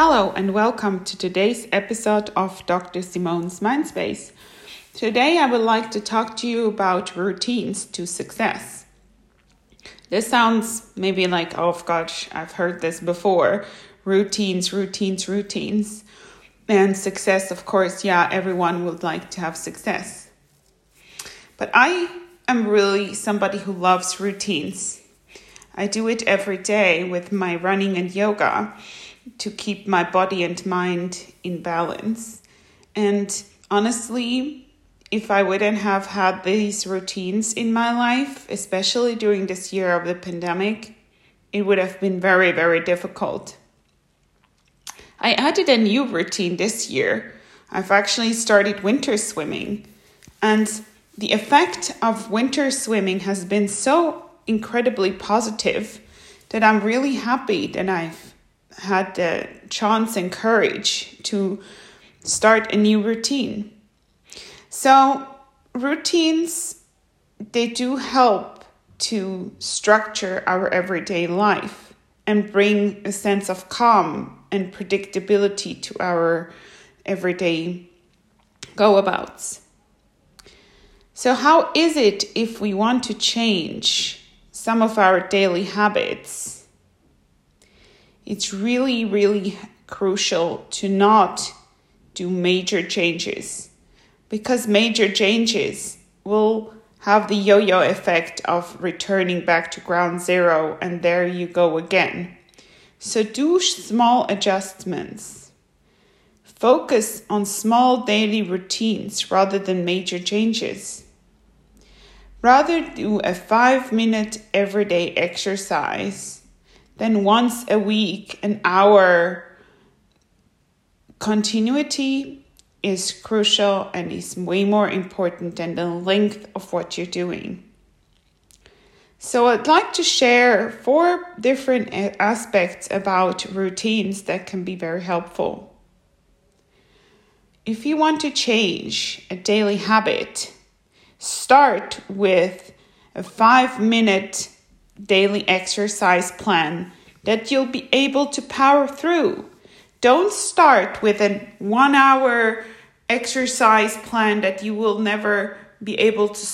Hello, and welcome to today's episode of Dr. Simone's Mindspace. Today, I would like to talk to you about routines to success. This sounds maybe like, oh gosh, I've heard this before. Routines, routines, routines. And success, of course, yeah, everyone would like to have success. But I am really somebody who loves routines. I do it every day with my running and yoga to keep my body and mind in balance. And honestly, if I wouldn't have had these routines in my life, especially during this year of the pandemic, it would have been very, very difficult. I added a new routine this year. I've actually started winter swimming. And the effect of winter swimming has been so incredibly positive that I'm really happy that I've had the chance and courage to start a new routine. So, routines they do help to structure our everyday life and bring a sense of calm and predictability to our everyday go abouts. So, how is it if we want to change some of our daily habits? It's really, really crucial to not do major changes because major changes will have the yo yo effect of returning back to ground zero, and there you go again. So, do small adjustments. Focus on small daily routines rather than major changes. Rather, do a five minute everyday exercise then once a week, an hour continuity is crucial and is way more important than the length of what you're doing. So, I'd like to share four different eh, aspects about routines that can be very helpful. If you want to change a daily habit, start with a five minute daily exercise plan that you'll be able to power through. Don't start with a one hour exercise plan that you will never be able to,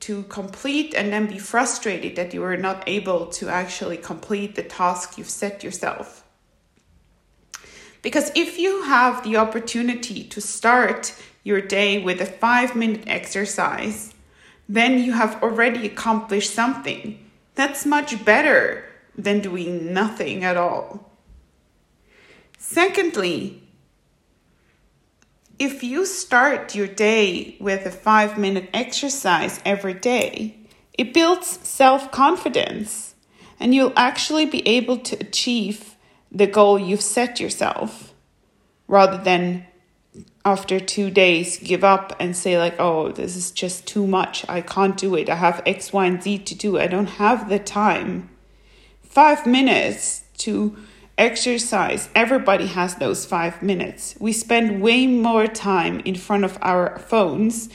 to complete and then be frustrated that you are not able to actually complete the task you've set yourself. Because if you have the opportunity to start your day with a five minute exercise, then you have already accomplished something. That's much better than doing nothing at all. Secondly, if you start your day with a five minute exercise every day, it builds self confidence and you'll actually be able to achieve the goal you've set yourself rather than after two days give up and say like oh this is just too much. I can't do it. I have x y and z to do. I don't have the time five minutes to exercise. Everybody has those five minutes. We spend way more time in front of our phones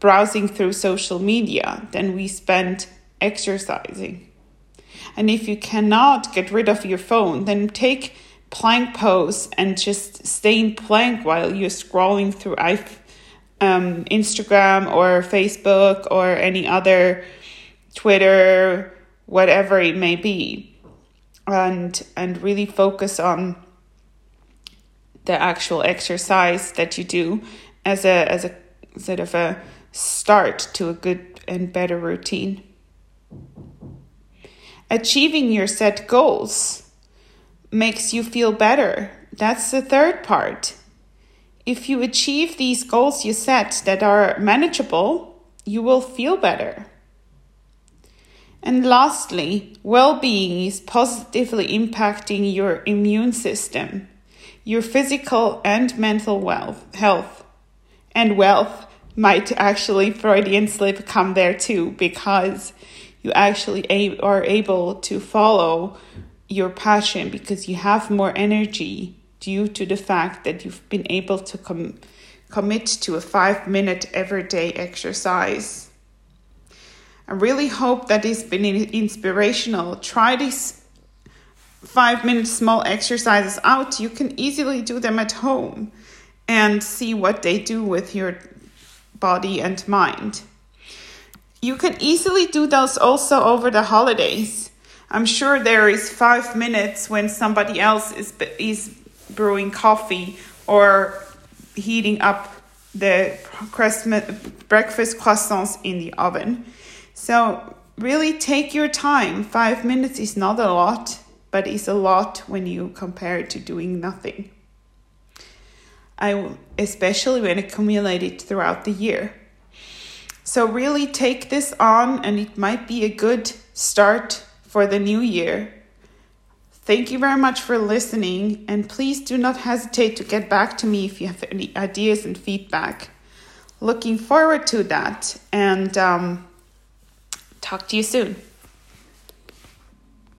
browsing through social media than we spend exercising. And if you cannot get rid of your phone then take plank pose and just stay in plank while you're scrolling through um, Instagram or Facebook or any other Twitter, whatever it may be, and and really focus on the actual exercise that you do as a as a sort of a start to a good and better routine. Achieving your set goals makes you feel better. That's the third part. If you achieve these goals you set that are manageable, you will feel better. And lastly, well being is positively impacting your immune system, your physical and mental wealth, health. And wealth might actually, Freudian slip, come there too, because you actually are able to follow your passion because you have more energy due to the fact that you've been able to com- commit to a five minute everyday exercise. I really hope that it's been inspirational. Try these five minute small exercises out, you can easily do them at home and see what they do with your body and mind. You can easily do those also over the holidays. I'm sure there is five minutes when somebody else is, is brewing coffee or heating up the breakfast croissants in the oven. So really take your time. Five minutes is not a lot, but it's a lot when you compare it to doing nothing. I especially when accumulated throughout the year. So really take this on and it might be a good start for the new year. Thank you very much for listening and please do not hesitate to get back to me if you have any ideas and feedback. Looking forward to that and um, talk to you soon.